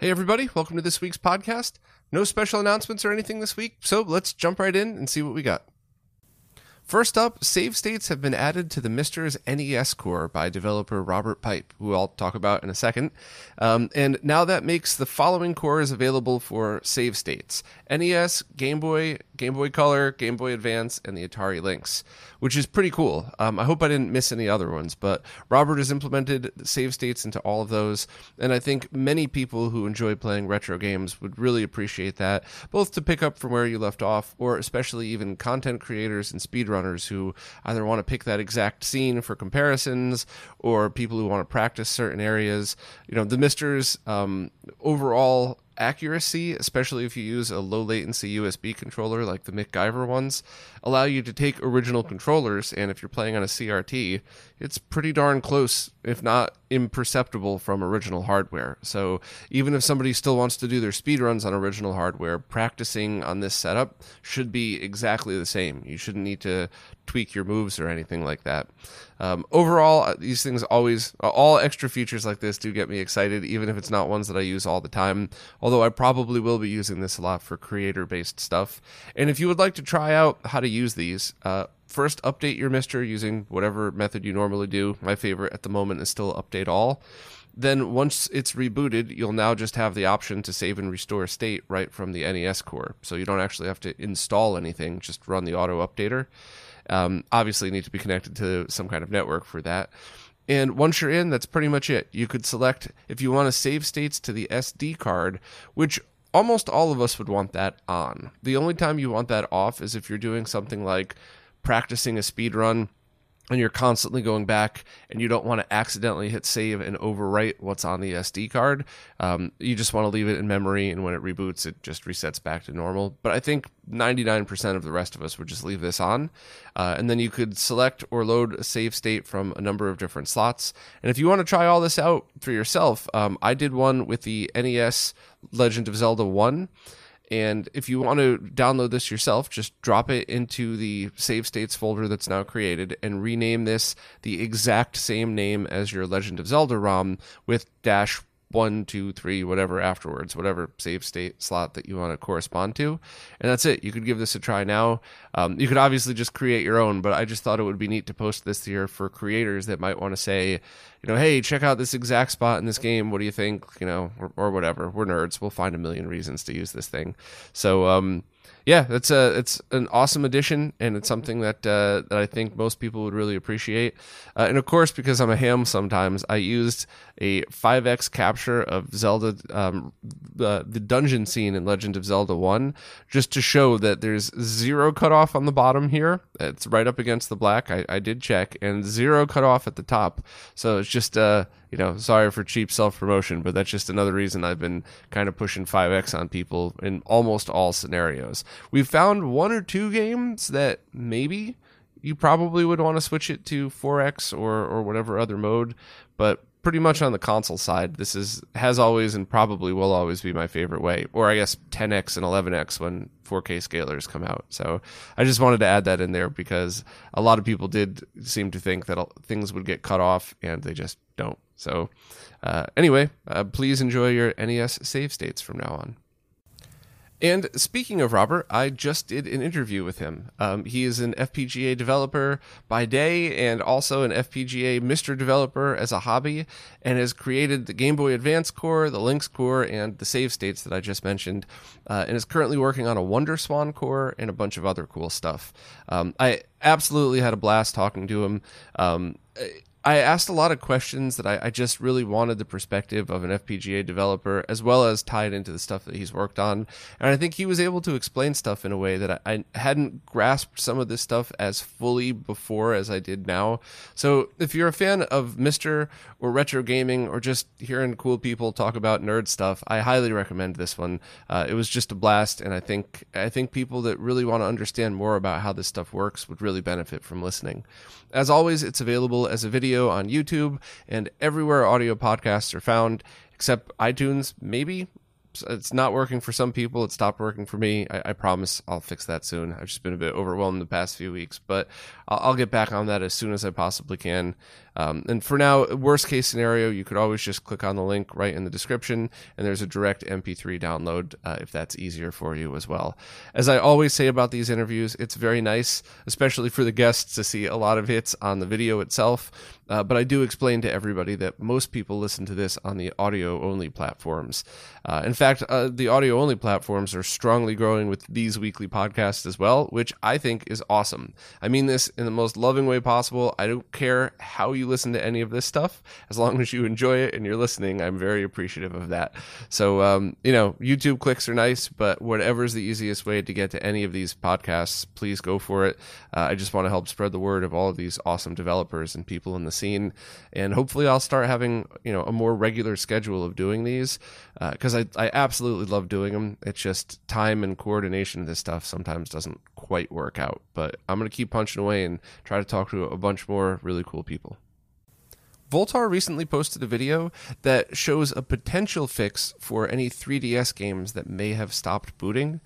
Hey, everybody, welcome to this week's podcast. No special announcements or anything this week, so let's jump right in and see what we got. First up, save states have been added to the MiSTer's NES core by developer Robert Peip, who I'll talk about in a second. Um, and now that makes the following cores available for save states NES, Game Boy, Game Boy Color, Game Boy Advance, and the Atari Lynx, which is pretty cool. Um, I hope I didn't miss any other ones, but Robert has implemented save states into all of those, and I think many people who enjoy playing retro games would really appreciate that, both to pick up from where you left off, or especially even content creators and speedrunners who either want to pick that exact scene for comparisons or people who want to practice certain areas. You know, the MiSTers um, overall accuracy, especially if you use a low latency USB controller like the MacGyver ones, allow you to take original controllers, and if you're playing on a CRT, it's pretty darn close, if not imperceptible from original hardware. So even if somebody still wants to do their speedruns on original hardware, practicing on this setup should be exactly the same. You shouldn't need to tweak your moves or anything like that. Um, overall, uh, these things always, all extra features like this do get me excited, even if it's not ones that I use all the time. Although I probably will be using this a lot for creator based stuff. And if you would like to try out how to use these, uh, first update your MiSTer using whatever method you normally do. My favorite at the moment is still update all. Then once it's rebooted, you'll now just have the option to save and restore state right from the NES core. So you don't actually have to install anything, just run the auto updater. Um, obviously, you need to be connected to some kind of network for that. And once you're in, that's pretty much it. You could select if you want to save states to the SD card, which almost all of us would want that on. The only time you want that off is if you're doing something like practicing a speed run and you're constantly going back and you don't want to accidentally hit save and overwrite what's on the SD card. Um, you just want to leave it in memory, and when it reboots, it just resets back to normal. But I think 99% of the rest of us would just leave this on. Uh, and then you could select or load a save state from a number of different slots. And if you want to try all this out for yourself, um, I did one with the NES Legend of Zelda 1. And if you want to download this yourself, just drop it into the save states folder that's now created and rename this the exact same name as your Legend of Zelda ROM with dash one, two, three, whatever afterwards, whatever save state slot that you want to correspond to. And that's it. You could give this a try now. Um, you could obviously just create your own, but I just thought it would be neat to post this here for creators that might want to say, you know, hey, check out this exact spot in this game. What do you think? You know, or, or whatever. We're nerds. We'll find a million reasons to use this thing. So, um, yeah, it's a it's an awesome addition, and it's something that uh, that I think most people would really appreciate. Uh, and of course, because I'm a ham, sometimes I used a 5x capture of Zelda, um, uh, the dungeon scene in Legend of Zelda One, just to show that there's zero cutoff on the bottom here. It's right up against the black. I, I did check, and zero cutoff at the top. So it's just uh you know, sorry for cheap self promotion, but that's just another reason I've been kind of pushing 5x on people in almost all scenarios. We've found one or two games that maybe you probably would want to switch it to 4x or or whatever other mode, but pretty much on the console side, this is has always and probably will always be my favorite way. Or I guess 10x and 11x when 4K scalers come out. So I just wanted to add that in there because a lot of people did seem to think that things would get cut off and they just don't. So, uh, anyway, uh, please enjoy your NES save states from now on. And speaking of Robert, I just did an interview with him. Um, he is an FPGA developer by day and also an FPGA MiSTer developer as a hobby, and has created the Game Boy Advance core, the Lynx core, and the save states that I just mentioned, uh, and is currently working on a Wonder Swan core and a bunch of other cool stuff. Um, I absolutely had a blast talking to him. Um, I asked a lot of questions that I, I, just really wanted the perspective of an FPGA developer, as well as tie it into the stuff that he's worked on. And I think he was able to explain stuff in a way that I, I hadn't grasped some of this stuff as fully before as I did now. So if you're a fan of MiSTer or retro gaming or just hearing cool people talk about nerd stuff, I highly recommend this one. Uh, it was just a blast, and I think I think people that really want to understand more about how this stuff works would really benefit from listening. As always, it's available as a video on YouTube and everywhere audio podcasts are found, except iTunes, maybe. It's not working for some people. It stopped working for me. I, I promise I'll fix that soon. I've just been a bit overwhelmed the past few weeks, but I'll, I'll get back on that as soon as I possibly can. Um, and for now, worst case scenario, you could always just click on the link right in the description, and there's a direct MP3 download uh, if that's easier for you as well. As I always say about these interviews, it's very nice, especially for the guests, to see a lot of hits on the video itself. Uh, but I do explain to everybody that most people listen to this on the audio only platforms. Uh, in fact, uh, the audio only platforms are strongly growing with these weekly podcasts as well, which I think is awesome. I mean this in the most loving way possible. I don't care how you listen to any of this stuff. As long as you enjoy it and you're listening, I'm very appreciative of that. So, um, you know, YouTube clicks are nice, but whatever's the easiest way to get to any of these podcasts, please go for it. Uh, I just want to help spread the word of all of these awesome developers and people in the scene. And hopefully, I'll start having, you know, a more regular schedule of doing these because uh, I, I absolutely love doing them. It's just time and coordination of this stuff sometimes doesn't quite work out. But I'm going to keep punching away and try to talk to a bunch more really cool people. Voultar recently posted a video that shows a potential fix for any 3DS games that may have stopped booting.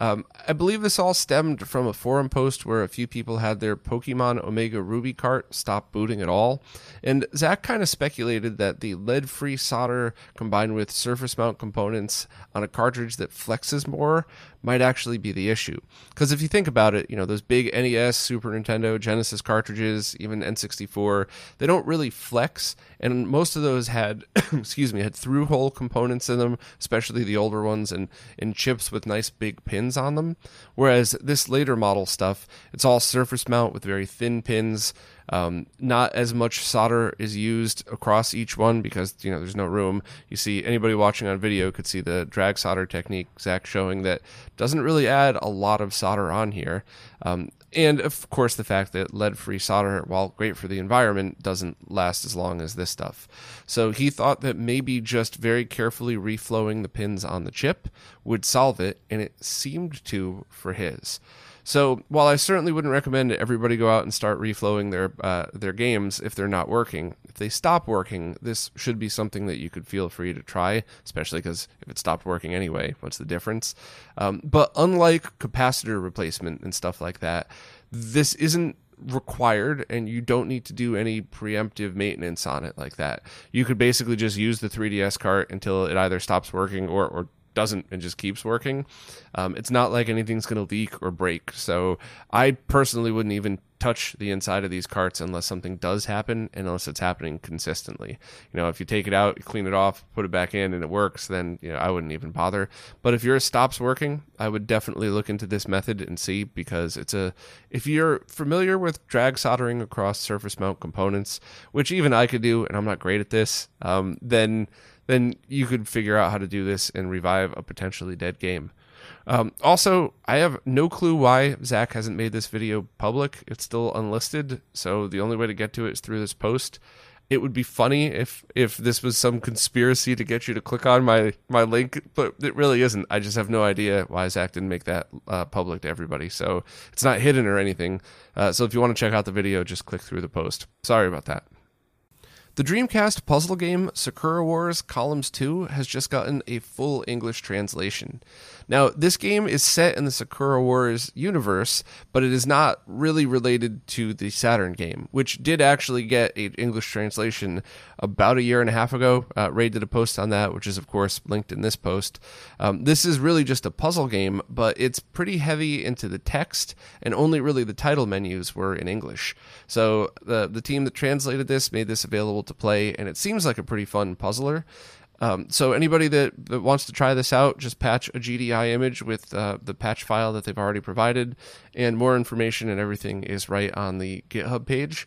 Um, I believe this all stemmed from a forum post where a few people had their Pokemon Omega Ruby cart stop booting at all. And Zach kind of speculated that the lead free solder combined with surface mount components on a cartridge that flexes more might actually be the issue. Because if you think about it, you know, those big NES, Super Nintendo, Genesis cartridges, even N64, they don't really flex. And most of those had, excuse me, had through hole components in them, especially the older ones, and, and chips with nice big pins on them. Whereas this later model stuff, it's all surface mount with very thin pins. Um, not as much solder is used across each one because you know there's no room. You see anybody watching on video could see the drag solder technique Zach showing that doesn't really add a lot of solder on here. Um, and of course, the fact that lead free solder, while great for the environment, doesn't last as long as this stuff. So he thought that maybe just very carefully reflowing the pins on the chip would solve it, and it seemed to for his. So while I certainly wouldn't recommend everybody go out and start reflowing their uh, their games if they're not working, if they stop working, this should be something that you could feel free to try, especially because if it stopped working anyway, what's the difference? Um, but unlike capacitor replacement and stuff like that, this isn't required and you don't need to do any preemptive maintenance on it like that. You could basically just use the 3DS cart until it either stops working or, or doesn't and just keeps working. Um, it's not like anything's going to leak or break. So I personally wouldn't even touch the inside of these carts unless something does happen unless it's happening consistently. You know, if you take it out, clean it off, put it back in and it works, then, you know, I wouldn't even bother. But if yours stops working, I would definitely look into this method and see because it's a if you're familiar with drag soldering across surface mount components, which even I could do and I'm not great at this, um, then then you could figure out how to do this and revive a potentially dead game. Um, also, I have no clue why Zach hasn't made this video public. It's still unlisted, so the only way to get to it is through this post. It would be funny if if this was some conspiracy to get you to click on my my link, but it really isn't. I just have no idea why Zach didn't make that uh, public to everybody. So it's not hidden or anything. Uh, so if you want to check out the video, just click through the post. Sorry about that. The Dreamcast puzzle game Sakura Wars Columns 2 has just gotten a full English translation. Now, this game is set in the Sakura Wars universe, but it is not really related to the Saturn game, which did actually get an English translation about a year and a half ago. Uh, Ray did a post on that, which is, of course, linked in this post. Um, this is really just a puzzle game, but it's pretty heavy into the text, and only really the title menus were in English. So the, the team that translated this made this available to play, and it seems like a pretty fun puzzler. Um, so anybody that, that wants to try this out, just patch a GDI image with uh, the patch file that they've already provided, and more information and everything is right on the GitHub page.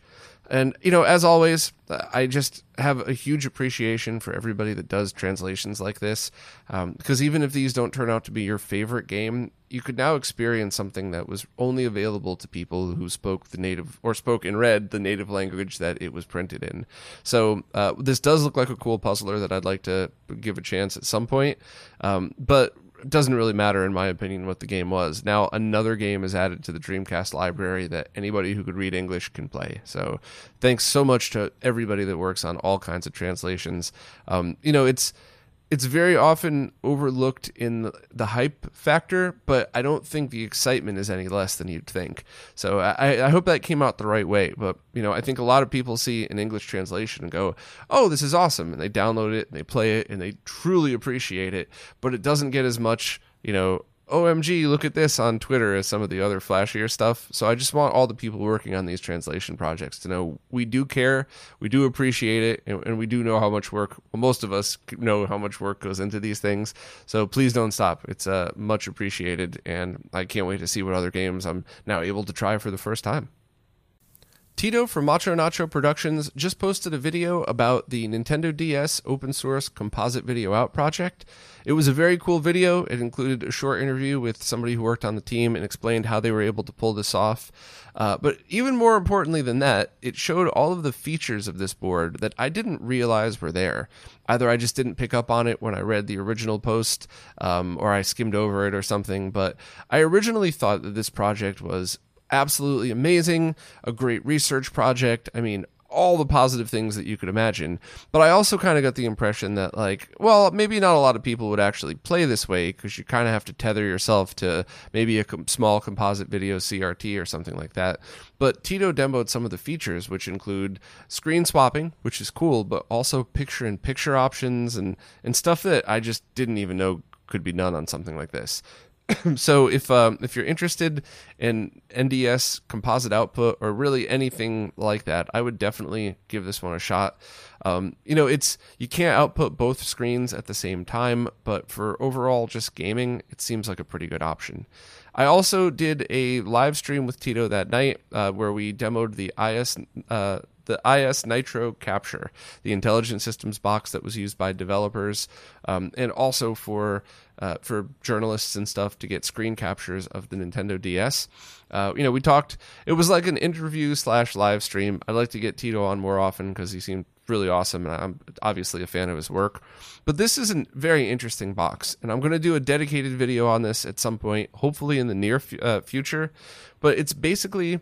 And, you know, as always, I just have a huge appreciation for everybody that does translations like this. Um, because even if these don't turn out to be your favorite game, you could now experience something that was only available to people who spoke the native or spoke and read the native language that it was printed in. So, uh, this does look like a cool puzzler that I'd like to give a chance at some point. Um, but doesn't really matter in my opinion what the game was. Now another game is added to the Dreamcast library that anybody who could read English can play. So thanks so much to everybody that works on all kinds of translations. Um, you know, it's it's very often overlooked in the hype factor, but I don't think the excitement is any less than you'd think. So I, I, hope that came out the right way. But you know, I think a lot of people see an English translation and go, "Oh, this is awesome," and they download it and they play it and they truly appreciate it. But it doesn't get as much, you know, OMG, look at this on Twitter as some of the other flashier stuff. So I just want all the people working on these translation projects to know we do care, we do appreciate it, and, and, we do know how much work, well, most of us know how much work goes into these things. So please don't stop. It's uh, much appreciated, and I can't wait to see what other games I'm now able to try for the first time. Tito from Macho Nacho Productions just posted a video about the Nintendo DS open source composite video out project. It was a very cool video. It included a short interview with somebody who worked on the team and explained how they were able to pull this off. Uh, but even more importantly than that, it showed all of the features of this board that I didn't realize were there. Either I just didn't pick up on it when I read the original post, um, or I skimmed over it or something. But I originally thought that this project was absolutely amazing, a great research project. I mean, all the positive things that you could imagine. But I also kind of got the impression that, like, well, maybe not a lot of people would actually play this way because you kind of have to tether yourself to maybe a com- small composite video CRT or something like that. But Tito demoed some of the features, which include screen swapping, which is cool, but also picture in picture options and, and stuff that I just didn't even know could be done on something like this. so if um, if you're interested in NDS composite output or really anything like that, I would definitely give this one a shot. Um, you know, it's you can't output both screens at the same time, but for overall just gaming, it seems like a pretty good option. I also did a live stream with Tito that night uh, where we demoed the IS uh, the IS Nitro Capture, the intelligent systems box that was used by developers, um, and also for uh, for journalists and stuff to get screen captures of the Nintendo DS. Uh, you know, we talked. It was like an interview slash live stream. I'd like to get Tito on more often because he seemed really awesome, and I'm obviously a fan of his work. But this is a very interesting box, and I'm going to do a dedicated video on this at some point, hopefully in the near f- uh, future. But it's basically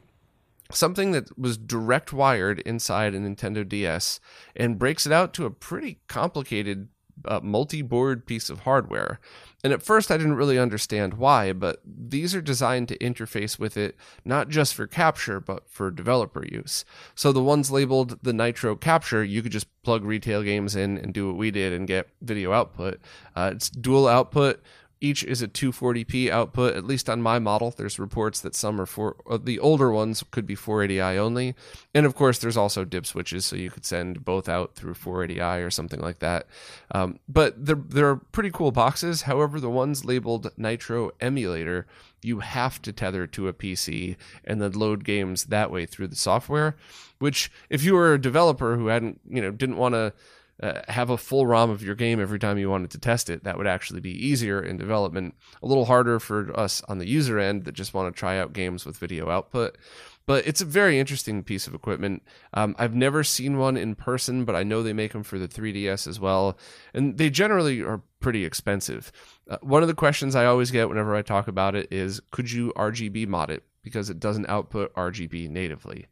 something that was direct wired inside a Nintendo DS and breaks it out to a pretty complicated uh, multi board piece of hardware. And at first, I didn't really understand why, but these are designed to interface with it not just for capture, but for developer use. So the ones labeled the Nitro Capture, you could just plug retail games in and do what we did and get video output. Uh, it's dual output each is a 240p output, at least on my model. There's reports that some are for uh, the older ones could be 480i only. And of course, there's also dip switches, so you could send both out through 480i or something like that. Um, but they're, they're pretty cool boxes. However, the ones labeled Nitro Emulator, you have to tether to a PC and then load games that way through the software. Which, if you were a developer who hadn't, you know, didn't want to uh, have a full ROM of your game every time you wanted to test it. That would actually be easier in development. A little harder for us on the user end that just want to try out games with video output. But it's a very interesting piece of equipment. Um, I've never seen one in person, but I know they make them for the 3DS as well. And they generally are pretty expensive. Uh, one of the questions I always get whenever I talk about it is could you RGB mod it? Because it doesn't output RGB natively.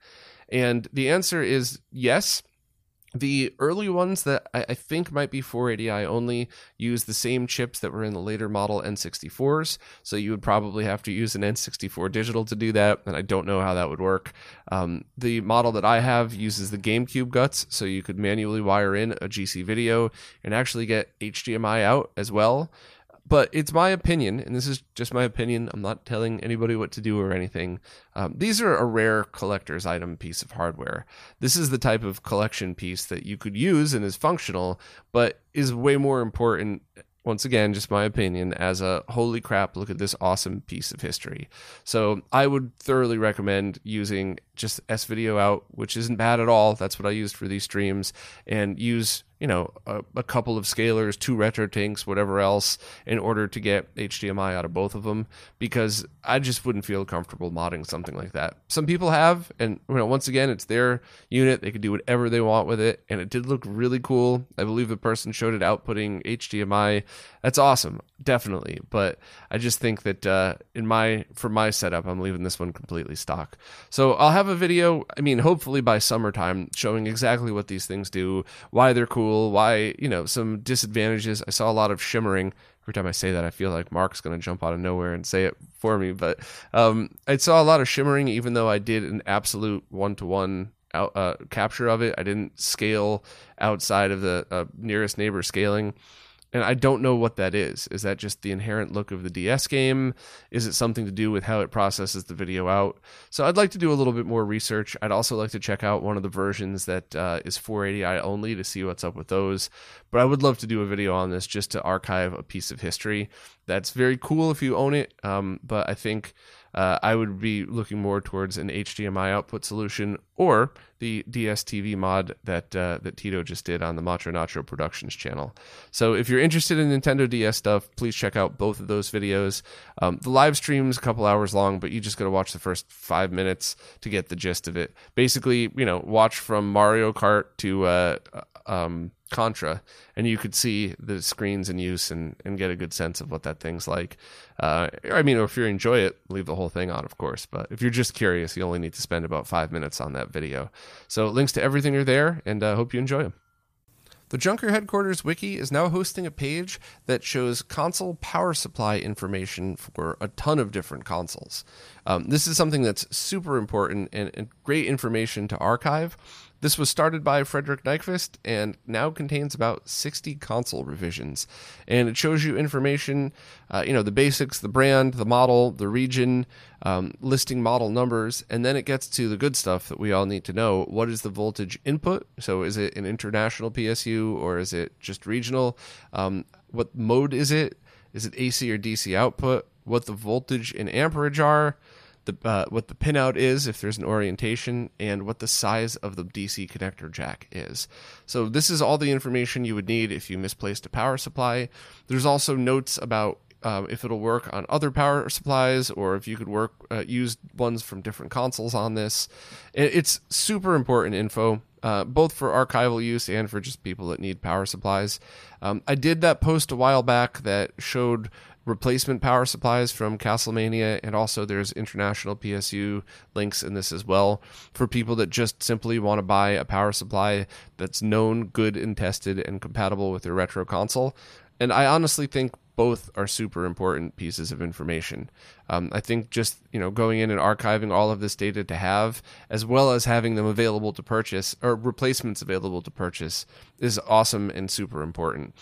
And the answer is yes the early ones that I, I, think might be 480i only use the same chips that were in the later model N64s. So you would probably have to use an N64 digital to do that. And I don't know how that would work. Um, the model that I have uses the GameCube guts. So you could manually wire in a GC video and actually get HDMI out as well. But it's my opinion, and this is just my opinion. I'm not telling anybody what to do or anything. Um, these are a rare collector's item piece of hardware. This is the type of collection piece that you could use and is functional, but is way more important once again, just my opinion, as a holy crap, look at this awesome piece of history. So I would thoroughly recommend using just S video out, which isn't bad at all. That's what I used for these streams, and use you know a, a, couple of scalers, two RetroTinks, whatever else, in order to get HDMI out of both of them. Because I just wouldn't feel comfortable modding something like that. Some people have, and you know, once again, it's their unit; they can do whatever they want with it, and it did look really cool. I believe the person showed it outputting HDMI. That's awesome, definitely. But I just think that uh, in my for my setup, I'm leaving this one completely stock. So I'll have a video. I mean, hopefully by summertime, showing exactly what these things do, why they're cool. Why, you know, some disadvantages. I saw a lot of shimmering. Every time I say that, I feel like Mark's going to jump out of nowhere and say it for me. But um, I saw a lot of shimmering, even though I did an absolute one to one capture of it. I didn't scale outside of the uh, nearest neighbor scaling and I don't know what that is. Is that just the inherent look of the DS game? Is it something to do with how it processes the video out? So I'd like to do a little bit more research. I'd also like to check out one of the versions that uh, is 480i only to see what's up with those. But I would love to do a video on this just to archive a piece of history. That's very cool if you own it, um, but I think uh, I would be looking more towards an HDMI output solution or the DSTV mod that uh, that Tito just did on the Macho Nacho Productions channel. So if you're interested in Nintendo DS stuff, please check out both of those videos. Um, the live stream's a couple hours long, but you just got to watch the first five minutes to get the gist of it. Basically, you know, watch from Mario Kart to uh, um, Contra, and you could see the screens in use and, and get a good sense of what that thing's like. Uh, I mean, if you enjoy it, leave the whole thing on, of course. But if you're just curious, you only need to spend about five minutes on that video. So links to everything are there, and I uh, hope you enjoy them. The Junker Headquarters Wiki is now hosting a page that shows console power supply information for a ton of different consoles. Um, this is something that's super important and, and great information to archive this was started by Frederick Nyquist and now contains about 60 console revisions. And it shows you information, uh, you know, the basics, the brand, the model, the region, um, listing model numbers, and then it gets to the good stuff that we all need to know. What is the voltage input? So is it an international PSU or is it just regional? Um, what mode is it? Is it AC or DC output? What the voltage and amperage are? The uh, what the pinout is if there's an orientation and what the size of the DC connector jack is. So this is all the information you would need if you misplaced a power supply. There's also notes about um, if it'll work on other power supplies or if you could work uh, use ones from different consoles on this. It's super important info. Uh, both for archival use and for just people that need power supplies. Um, I did that post a while back that showed replacement power supplies from Castlemania, and also there's international PSU links in this as well for people that just simply want to buy a power supply that's known, good, and tested, and compatible with their retro console. And I honestly think both are super important pieces of information. Um, I think just you know going in and archiving all of this data to have, as well as having them available to purchase or replacements available to purchase, is awesome and super important.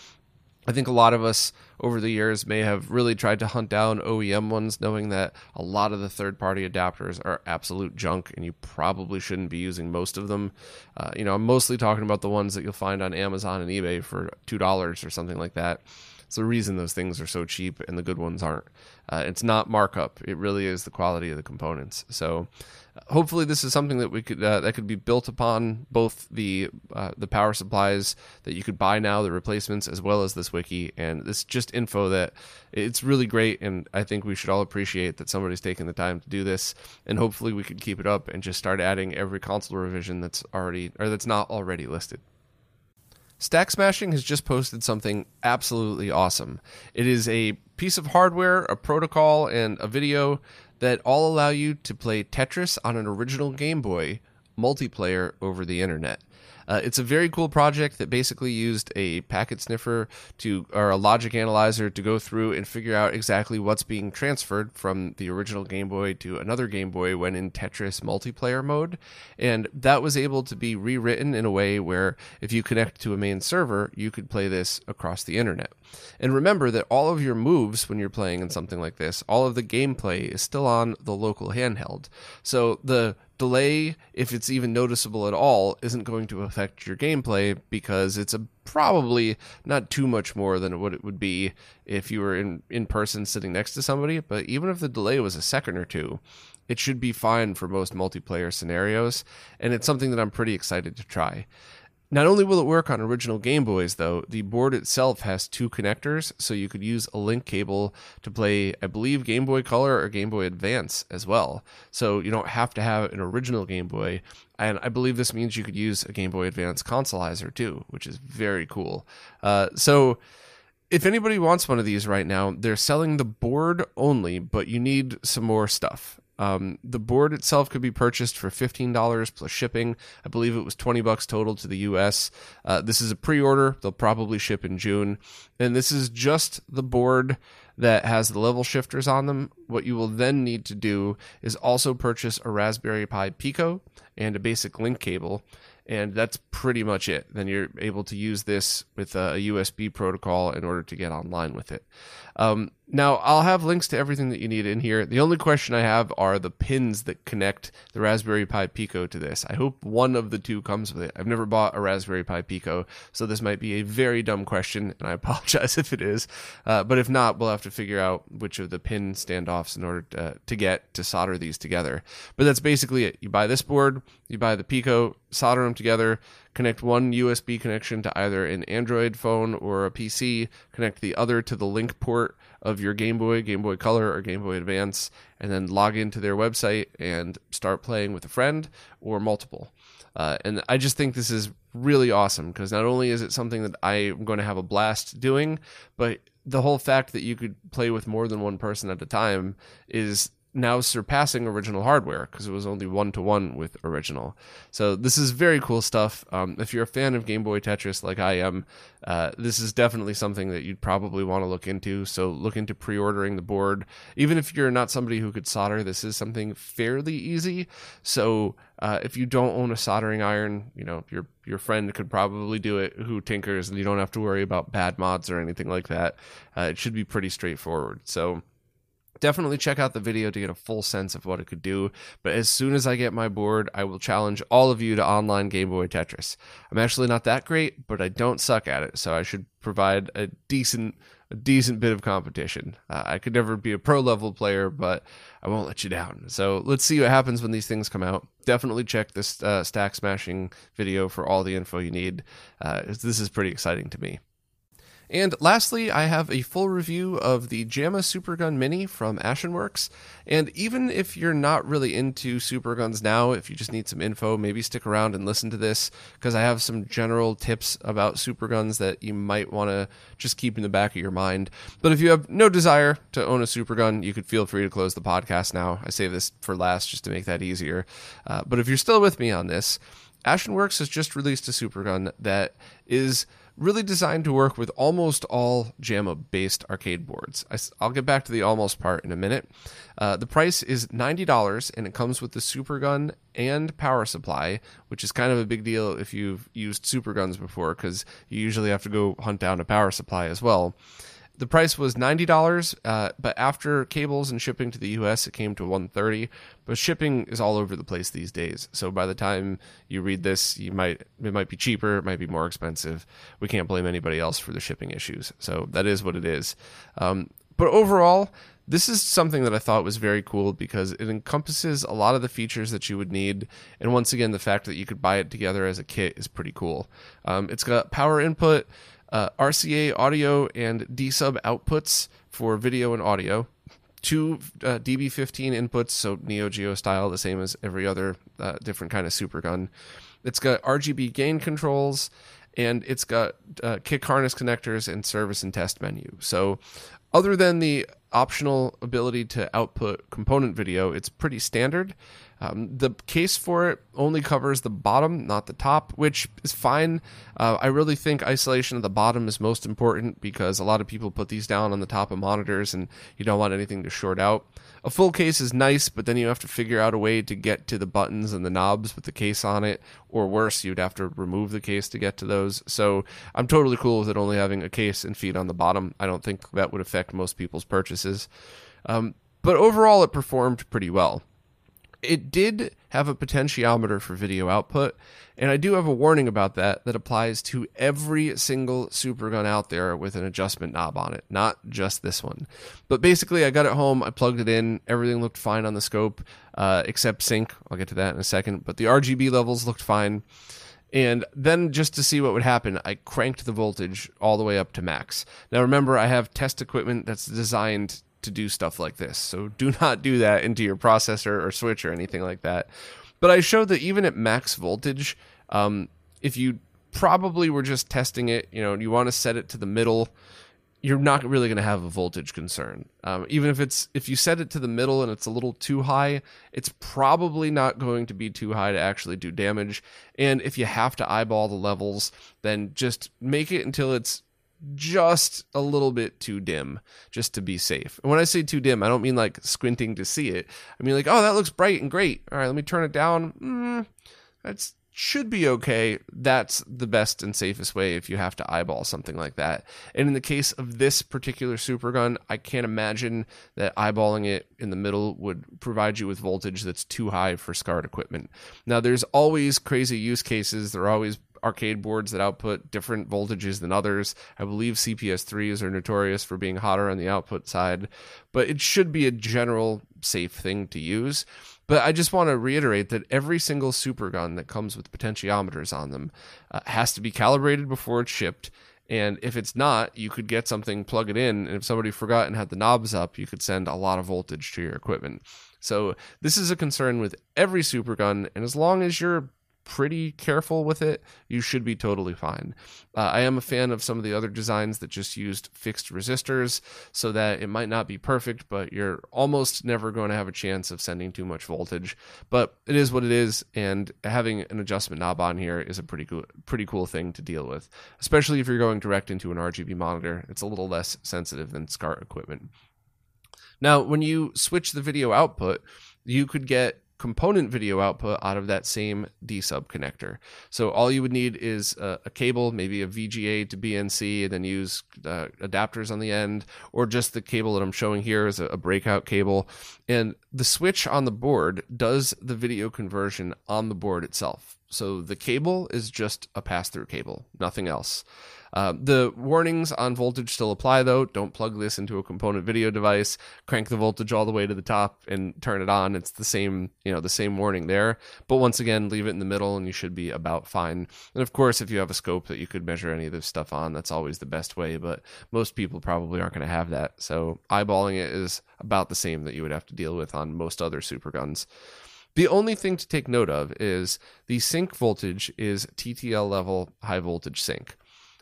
I think a lot of us over the years may have really tried to hunt down OEM ones, knowing that a lot of the third party adapters are absolute junk and you probably shouldn't be using most of them. Uh, you know, I'm mostly talking about the ones that you'll find on Amazon and eBay for $2 or something like that. It's the reason those things are so cheap and the good ones aren't. Uh, it's not markup; it really is the quality of the components. So, hopefully, this is something that we could uh, that could be built upon both the uh, the power supplies that you could buy now, the replacements, as well as this wiki. And this just info that it's really great, and I think we should all appreciate that somebody's taking the time to do this. And hopefully, we could keep it up and just start adding every console revision that's already or that's not already listed. Stack Smashing has just posted something absolutely awesome. It is a piece of hardware, a protocol, and a video that all allow you to play Tetris on an original Game Boy multiplayer over the internet. Uh, it's a very cool project that basically used a packet sniffer to or a logic analyzer to go through and figure out exactly what's being transferred from the original Game Boy to another Game Boy when in Tetris multiplayer mode. And that was able to be rewritten in a way where if you connect to a main server, you could play this across the internet. And remember that all of your moves when you're playing in something like this, all of the gameplay is still on the local handheld. So the delay, if it's even noticeable at all, isn't going to affect your gameplay because it's a probably not too much more than what it would be if you were in in person sitting next to somebody. But even if the delay was a second or two, it should be fine for most multiplayer scenarios, and it's something that I'm pretty excited to try. Not only will it work on original Game Boys, though, the board itself has two connectors, so you could use a link cable to play, I believe, Game Boy Color or Game Boy Advance as well. So you don't have to have an original Game Boy. And I believe this means you could use a Game Boy Advance consoleizer too, which is very cool. Uh, so if anybody wants one of these right now, they're selling the board only, but you need some more stuff. Um, the board itself could be purchased for fifteen dollars plus shipping. I believe it was twenty bucks total to the U.S. Uh, this is a pre-order; they'll probably ship in June, and this is just the board that has the level shifters on them. What you will then need to do is also purchase a Raspberry Pi Pico and a basic link cable and that's pretty much it. Then you're able to use this with a USB protocol in order to get online with it. Um, now, I'll have links to everything that you need in here. The only question I have are the pins that connect the Raspberry Pi Pico to this. I hope one of the two comes with it. I've never bought a Raspberry Pi Pico, so this might be a very dumb question, and I apologize if it is. Uh, but if not, we'll have to figure out which of the pin standoffs in order to, to get to solder these together. But that's basically it. You buy this board, you buy the Pico, solder them together, connect one USB connection to either an Android phone or a PC, connect the other to the link port of your Game Boy, Game Boy Color, or Game Boy Advance, and then log into their website and start playing with a friend or multiple. Uh, and I just think this is really awesome because not only is it something that I'm going to have a blast doing, but the whole fact that you could play with more than one person at a time is now surpassing original hardware because it was only one to one with original. So this is very cool stuff. Um, if you're a fan of Game Boy Tetris like I am, uh, this is definitely something that you'd probably want to look into. So look into pre-ordering the board. Even if you're not somebody who could solder, this is something fairly easy. So uh, if you don't own a soldering iron, you know your your friend could probably do it who tinkers, and you don't have to worry about bad mods or anything like that. Uh, it should be pretty straightforward. So definitely check out the video to get a full sense of what it could do. But as soon as I get my board, I will challenge all of you to online Game Boy Tetris. I'm actually not that great, but I don't suck at it, so I should provide a decent a decent bit of competition. Uh, I could never be a pro level player, but I won't let you down. So let's see what happens when these things come out. Definitely check this uh, stack smashing video for all the info you need. Uh, this is pretty exciting to me. And lastly, I have a full review of the JAMMA Supergun Mini from Ashenworks. And even if you're not really into superguns now, if you just need some info, maybe stick around and listen to this because I have some general tips about superguns that you might want to just keep in the back of your mind. But if you have no desire to own a supergun, you could feel free to close the podcast now. I save this for last just to make that easier. Uh, but if you're still with me on this, Ashenworks has just released a supergun that is really designed to work with almost all JAMMA based arcade boards. I, will get back to the almost part in a minute. Uh, the price is $90 and it comes with the super gun and power supply, which is kind of a big deal if you've used super guns before because you usually have to go hunt down a power supply as well. The price was ninety dollars, uh, but after cables and shipping to the U.S., it came to one thirty. But shipping is all over the place these days. So by the time you read this, you might it might be cheaper, it might be more expensive. We can't blame anybody else for the shipping issues. So that is what it is. Um, but overall, this is something that I thought was very cool because it encompasses a lot of the features that you would need. And once again, the fact that you could buy it together as a kit is pretty cool. Um, it's got power input uh, RCA audio and D sub outputs for video and audio, two uh, DB15 inputs, so Neo Geo style, the same as every other uh, different kind of super gun. It's got RGB gain controls, and it's got uh, kick harness connectors and service and test menu. So, other than the optional ability to output component video, it's pretty standard. Um, the case for it only covers the bottom, not the top, which is fine. Uh, I really think isolation of the bottom is most important because a lot of people put these down on the top of monitors and you don't want anything to short out. A full case is nice, but then you have to figure out a way to get to the buttons and the knobs with the case on it, or worse, you'd have to remove the case to get to those. So I'm totally cool with it only having a case and feet on the bottom. I don't think that would affect most people's purchases. Um, but overall, it performed pretty well. It did have a potentiometer for video output, and I do have a warning about that that applies to every single supergun out there with an adjustment knob on it, not just this one. But basically, I got it home, I plugged it in, everything looked fine on the scope, uh, except sync. I'll get to that in a second, but the RGB levels looked fine. And then just to see what would happen, I cranked the voltage all the way up to max. Now remember, I have test equipment that's designed to do stuff like this. So do not do that into your processor or switch or anything like that. But I showed that even at max voltage, um, if you probably were just testing it, you know, you want to set it to the middle, you're not really going to have a voltage concern. Um, even if it's if you set it to the middle and it's a little too high, it's probably not going to be too high to actually do damage. And if you have to eyeball the levels, then just make it until it's just a little bit too dim just to be safe. And when I say too dim, I don't mean like squinting to see it. I mean like, oh, that looks bright and great. All right, let me turn it down. Mm, that's should be okay. That's the best and safest way if you have to eyeball something like that. And in the case of this particular super gun, I can't imagine that eyeballing it in the middle would provide you with voltage that's too high for SCART equipment. Now, there's always crazy use cases. There are always arcade boards that output different voltages than others. I believe CPS3s are notorious for being hotter on the output side, but it should be a general safe thing to use. But I just want to reiterate that every single super gun that comes with potentiometers on them uh, has to be calibrated before it's shipped. And if it's not, you could get something, plug it in, and if somebody forgot and had the knobs up, you could send a lot of voltage to your equipment. So this is a concern with every super gun, and as long as you're pretty careful with it, you should be totally fine. Uh, I am a fan of some of the other designs that just used fixed resistors so that it might not be perfect, but you're almost never going to have a chance of sending too much voltage. But it is what it is, and having an adjustment knob on here is a pretty cool, pretty cool thing to deal with, especially if you're going direct into an RGB monitor. It's a little less sensitive than SCART equipment. Now, when you switch the video output, you could get component video output out of that same D sub connector. So all you would need is a, a cable, maybe a VGA to BNC, and then use uh, adapters on the end, or just the cable that I'm showing here is a, a breakout cable. And the switch on the board does the video conversion on the board itself. So the cable is just a pass through cable, nothing else. Uh, the warnings on voltage still apply though. Don't plug this into a component video device. Crank the voltage all the way to the top and turn it on. It's the same, you know, the same warning there. But once again, leave it in the middle and you should be about fine. And of course, if you have a scope that you could measure any of this stuff on, that's always the best way. But most people probably aren't going to have that. So eyeballing it is about the same that you would have to deal with on most other super guns. The only thing to take note of is the sync voltage is TTL level high voltage sync.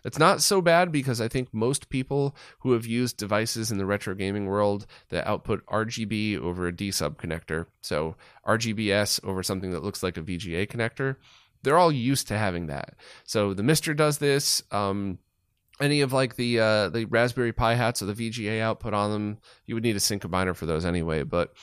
It's not so bad because I think most people who have used devices in the retro gaming world that output RGB over a D sub connector, so RGBS over something that looks like a VGA connector, they're all used to having that. So the MiSTer does this. Um, any of like the uh, the Raspberry Pi hats or the VGA output on them, you would need a sync combiner for those anyway. But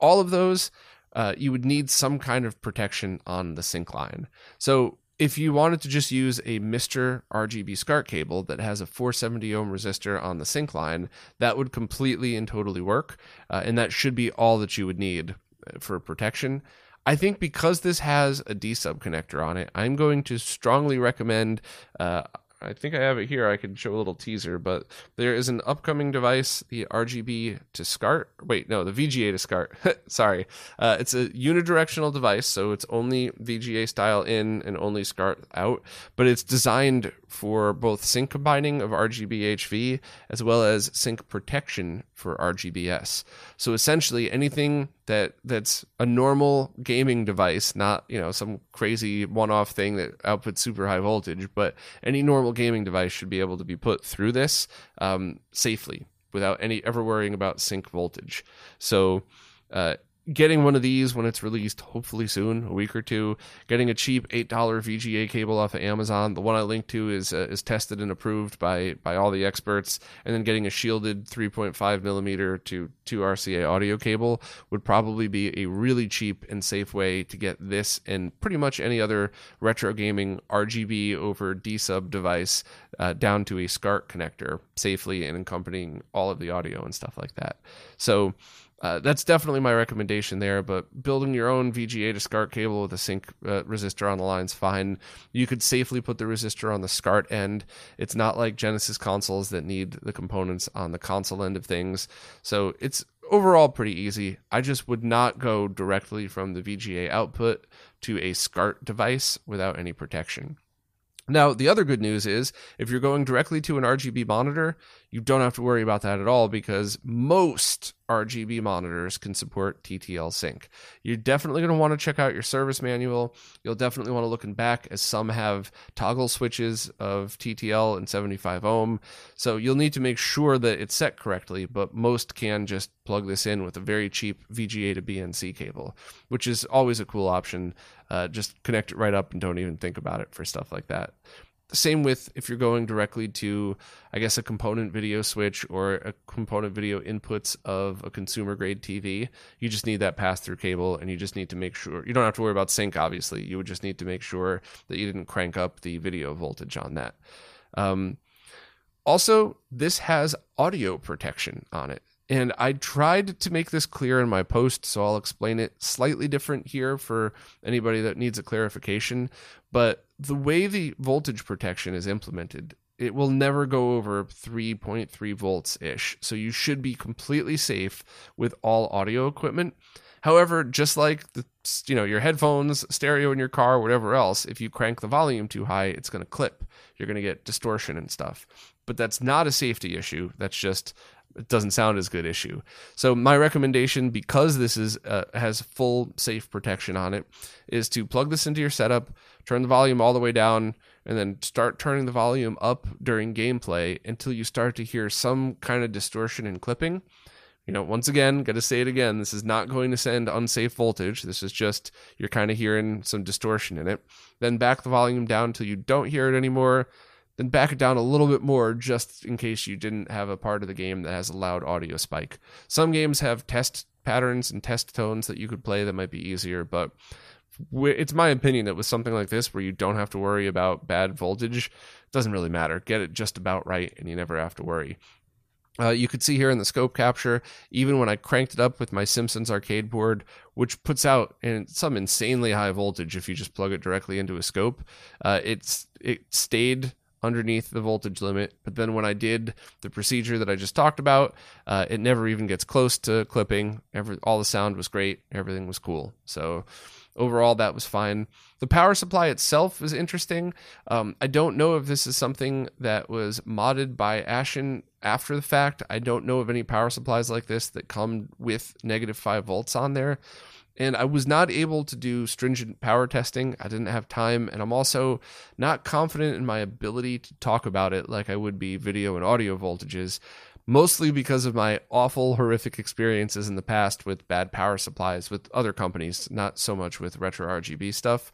all of those, uh, you would need some kind of protection on the sync line. So if you wanted to just use a MiSTer RGB SCART cable that has a 470 ohm resistor on the sync line, that would completely and totally work. Uh, and that should be all that you would need uh, for protection. I think because this has a D sub connector on it, I'm going to strongly recommend. Uh, I think I have it here. I can show a little teaser, but there is an upcoming device, the RGB to SCART. Wait, no, the VGA to SCART. Sorry. Uh, it's a unidirectional device, so it's only VGA style in and only SCART out, but it's designed for both sync combining of RGB HV as well as sync protection for RGBS. So essentially anything that that's a normal gaming device, not, you know, some crazy one-off thing that outputs super high voltage, but any normal gaming device should be able to be put through this um, safely without any ever worrying about sync voltage. So uh, getting one of these when it's released, hopefully soon, a week or two. Getting a cheap eight dollar VGA cable off of Amazon. The one I linked to is uh, is tested and approved by by all the experts. And then getting a shielded 3.5 millimeter to 2 RCA audio cable would probably be a really cheap and safe way to get this and pretty much any other retro gaming RGB over D sub device uh, down to a SCART connector safely and accompanying all of the audio and stuff like that. So uh, that's definitely my recommendation there. But building your own VGA to SCART cable with a sync uh, resistor on the line is fine. You could safely put the resistor on the SCART end. It's not like Genesis consoles that need the components on the console end of things. So it's overall pretty easy. I just would not go directly from the VGA output to a SCART device without any protection. Now, the other good news is if you're going directly to an RGB monitor, you don't have to worry about that at all because most RGB monitors can support TTL sync. You're definitely going to want to check out your service manual. You'll definitely want to look in back as some have toggle switches of TTL and 75 ohm. So you'll need to make sure that it's set correctly, but most can just plug this in with a very cheap VGA to BNC cable, which is always a cool option. Uh, just connect it right up and don't even think about it for stuff like that same with if you're going directly to i guess a component video switch or a component video inputs of a consumer grade tv you just need that pass through cable and you just need to make sure you don't have to worry about sync obviously. You would just need to make sure that you didn't crank up the video voltage on that. Um, also this has audio protection on it and I tried to make this clear in my post, so I'll explain it slightly different here for anybody that needs a clarification. But the way the voltage protection is implemented, it will never go over 3.3 volts ish. So you should be completely safe with all audio equipment. However, just like the you know your headphones, stereo in your car, whatever else, if you crank the volume too high, it's going to clip. You're going to get distortion and stuff. But that's not a safety issue. That's just it doesn't sound as good issue. So my recommendation, because this is uh, has full safe protection on it, is to plug this into your setup, turn the volume all the way down, and then start turning the volume up during gameplay until you start to hear some kind of distortion and clipping. You know, once again, got to say it again. This is not going to send unsafe voltage. This is just you're kind of hearing some distortion in it. Then back the volume down until you don't hear it anymore then back it down a little bit more just in case you didn't have a part of the game that has a loud audio spike. Some games have test patterns and test tones that you could play that might be easier, but it's my opinion that with something like this where you don't have to worry about bad voltage, it doesn't really matter. Get it just about right and you never have to worry. Uh, you could see here in the scope capture, even when I cranked it up with my Simpsons arcade board, which puts out in some insanely high voltage if you just plug it directly into a scope, uh, it's it stayed underneath the voltage limit. But then when I did the procedure that I just talked about, uh, it never even gets close to clipping. Every, all the sound was great. Everything was cool. So overall, that was fine. The power supply itself is interesting. Um, I don't know if this is something that was modded by Ashen after the fact. I don't know of any power supplies like this that come with negative 5 volts on there and I was not able to do stringent power testing. I didn't have time, and I'm also not confident in my ability to talk about it like I would be video and audio voltages, mostly because of my awful, horrific experiences in the past with bad power supplies with other companies, not so much with retro RGB stuff.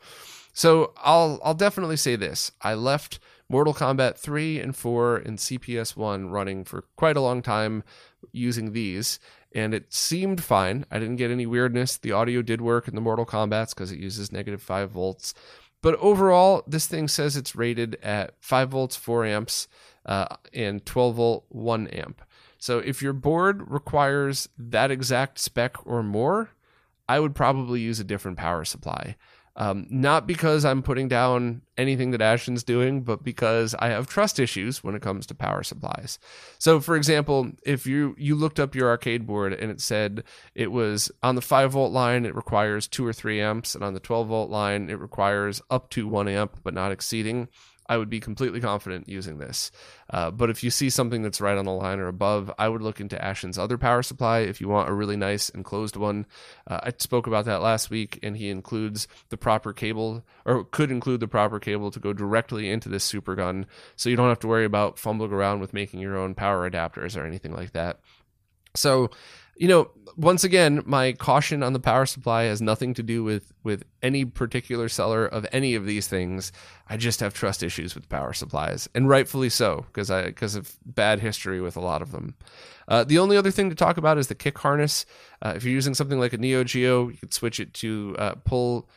So I'll I'll definitely say this. I left Mortal Kombat 3 and 4 and CPS 1 running for quite a long time using these and it seemed fine. I didn't get any weirdness. The audio did work in the Mortal Kombat's because it uses negative 5 volts. But overall, this thing says it's rated at 5 volts, 4 amps, uh, and 12 volt, 1 amp. So if your board requires that exact spec or more, I would probably use a different power supply. Um, not because I'm putting down anything that Ashton's doing, but because I have trust issues when it comes to power supplies. So, for example, if you you looked up your arcade board and it said it was on the five volt line, it requires two or three amps, and on the twelve volt line, it requires up to one amp, but not exceeding. I would be completely confident using this. Uh, but if you see something that's right on the line or above, I would look into Ashen's other power supply if you want a really nice enclosed one. Uh, I spoke about that last week, and he includes the proper cable, or could include the proper cable to go directly into this super gun, so you don't have to worry about fumbling around with making your own power adapters or anything like that. So, you know, once again, my caution on the power supply has nothing to do with with any particular seller of any of these things. I just have trust issues with power supplies, and rightfully so, because I because of bad history with a lot of them. Uh, the only other thing to talk about is the kick harness. Uh, if you're using something like a Neo Geo, you could switch it to uh, pull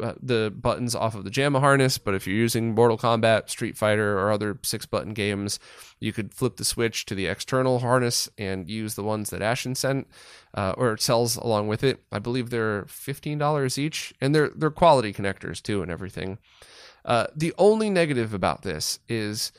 uh, the buttons off of the JAMMA harness, but if you're using Mortal Kombat, Street Fighter, or other six button games, you could flip the switch to the external harness and use the ones that Ashen sent uh, or sells along with it. I believe they're fifteen dollars each, and they're they're quality connectors too, and everything. Uh, the only negative about this is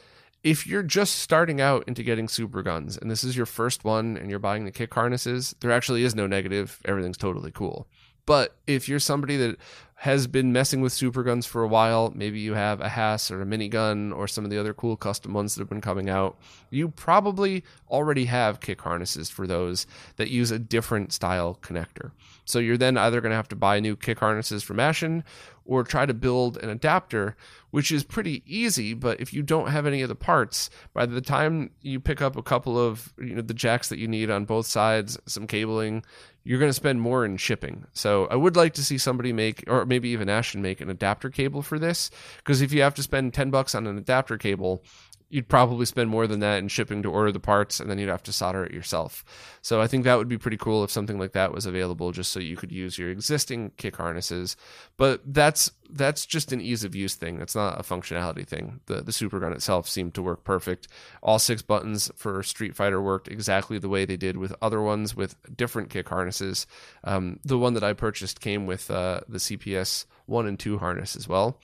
if you're just starting out into getting super guns and this is your first one and you're buying the kick harnesses, there actually is no negative. Everything's totally cool. But if you're somebody that has been messing with super guns for a while, maybe you have a Hass or a minigun or some of the other cool custom ones that have been coming out, you probably already have kick harnesses for those that use a different style connector. So you're then either going to have to buy new kick harnesses from Ashen or try to build an adapter, which is pretty easy. But if you don't have any of the parts, by the time you pick up a couple of you know the jacks that you need on both sides, some cabling, you're going to spend more in shipping. So I would like to see somebody make, or maybe even Ashton make an adapter cable for this, because if you have to spend ten bucks on an adapter cable, you'd probably spend more than that in shipping to order the parts and then you'd have to solder it yourself. So I think that would be pretty cool if something like that was available just so you could use your existing kick harnesses. But that's that's just an ease of use thing. That's not a functionality thing. The the super gun itself seemed to work perfect. All six buttons for Street Fighter worked exactly the way they did with other ones with different kick harnesses. Um, the one that I purchased came with uh, the CPS one and two harness as well.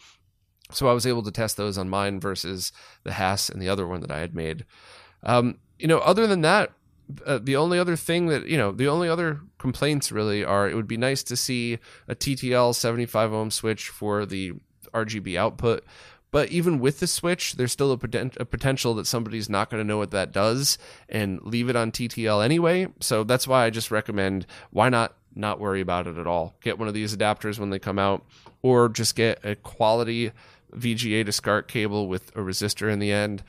So I was able to test those on mine versus the Hass and the other one that I had made. Um, you know, other than that, uh, the only other thing that you know, the only other complaints really are it would be nice to see a TTL 75 ohm switch for the RGB output. But even with the switch, there's still a, a potential that somebody's not going to know what that does and leave it on TTL anyway. So that's why I just recommend why not not worry about it at all. Get one of these adapters when they come out, or just get a quality VGA to SCART cable with a resistor in the end.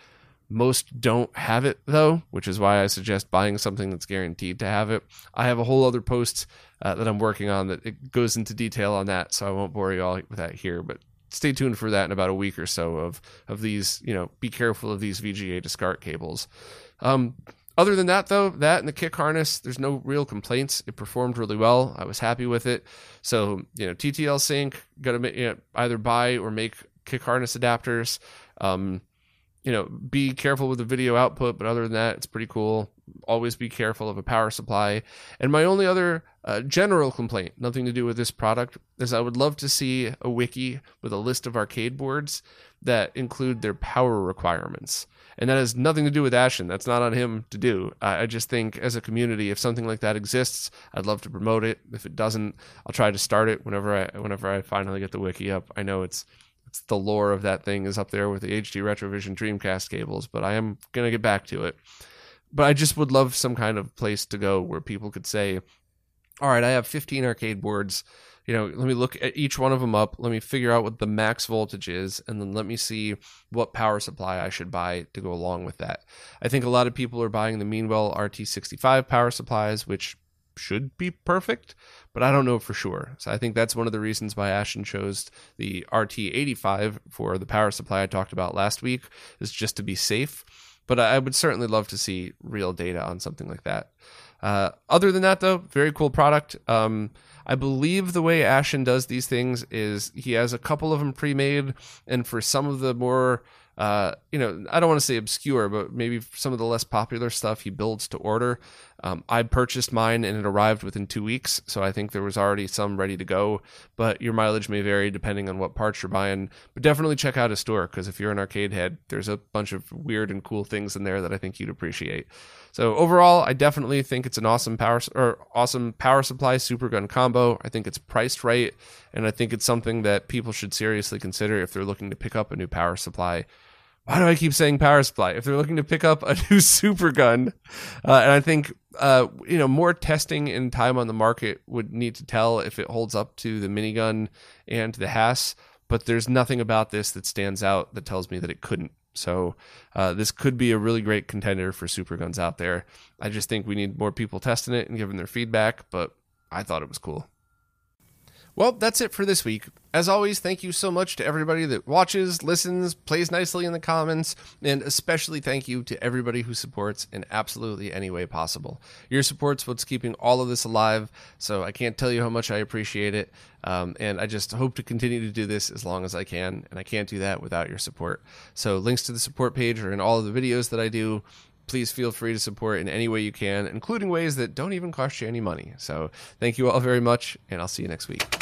Most don't have it though, which is why I suggest buying something that's guaranteed to have it. I have a whole other post uh, that I'm working on that it goes into detail on that, so I won't bore you all with that here. But stay tuned for that in about a week or so of of these. You know, be careful of these VGA to SCART cables. Um, other than that, though, that and the kick harness, there's no real complaints. It performed really well. I was happy with it. So, you know, TTL Sync, got to you know, either buy or make kick harness adapters. Um, you know, be careful with the video output, but other than that, it's pretty cool. Always be careful of a power supply. And my only other uh, general complaint, nothing to do with this product, is I would love to see a wiki with a list of arcade boards that include their power requirements. And that has nothing to do with Ashen. That's not on him to do. I, I just think as a community, if something like that exists, I'd love to promote it. If it doesn't, I'll try to start it whenever I whenever I finally get the wiki up. I know it's it's the lore of that thing is up there with the HD Retrovision Dreamcast cables, but I am going to get back to it. But I just would love some kind of place to go where people could say, all right, I have 15 arcade boards. You know, let me look at each one of them up. Let me figure out what the max voltage is, and then let me see what power supply I should buy to go along with that. I think a lot of people are buying the Meanwell RT65 power supplies, which should be perfect, but I don't know for sure. So I think that's one of the reasons why Ashton chose the RT85 for the power supply I talked about last week, is just to be safe. But I would certainly love to see real data on something like that. Uh, other than that, though, very cool product. Um, I believe the way Ashen does these things is he has a couple of them pre-made, and for some of the more uh, you know, I don't want to say obscure, but maybe some of the less popular stuff he builds to order. Um, I purchased mine and it arrived within two weeks, so I think there was already some ready to go. But your mileage may vary depending on what parts you're buying. But definitely check out his store because if you're an arcade head, there's a bunch of weird and cool things in there that I think you'd appreciate. So overall, I definitely think it's an awesome power or awesome power supply super gun combo. I think it's priced right, and I think it's something that people should seriously consider if they're looking to pick up a new power supply. Why do I keep saying power supply? If they're looking to pick up a new super gun, uh, and I think uh, you know more testing and time on the market would need to tell if it holds up to the minigun and the Hass. But there's nothing about this that stands out that tells me that it couldn't. So uh, this could be a really great contender for super guns out there. I just think we need more people testing it and giving their feedback, but I thought it was cool. Well, that's it for this week. As always, thank you so much to everybody that watches, listens, plays nicely in the comments, and especially thank you to everybody who supports in absolutely any way possible. Your support's what's keeping all of this alive, so I can't tell you how much I appreciate it. Um, and I just hope to continue to do this as long as I can, and I can't do that without your support. So, links to the support page are in all of the videos that I do please feel free to support in any way you can, including ways that don't even cost you any money. So, thank you all very much, and I'll see you next week.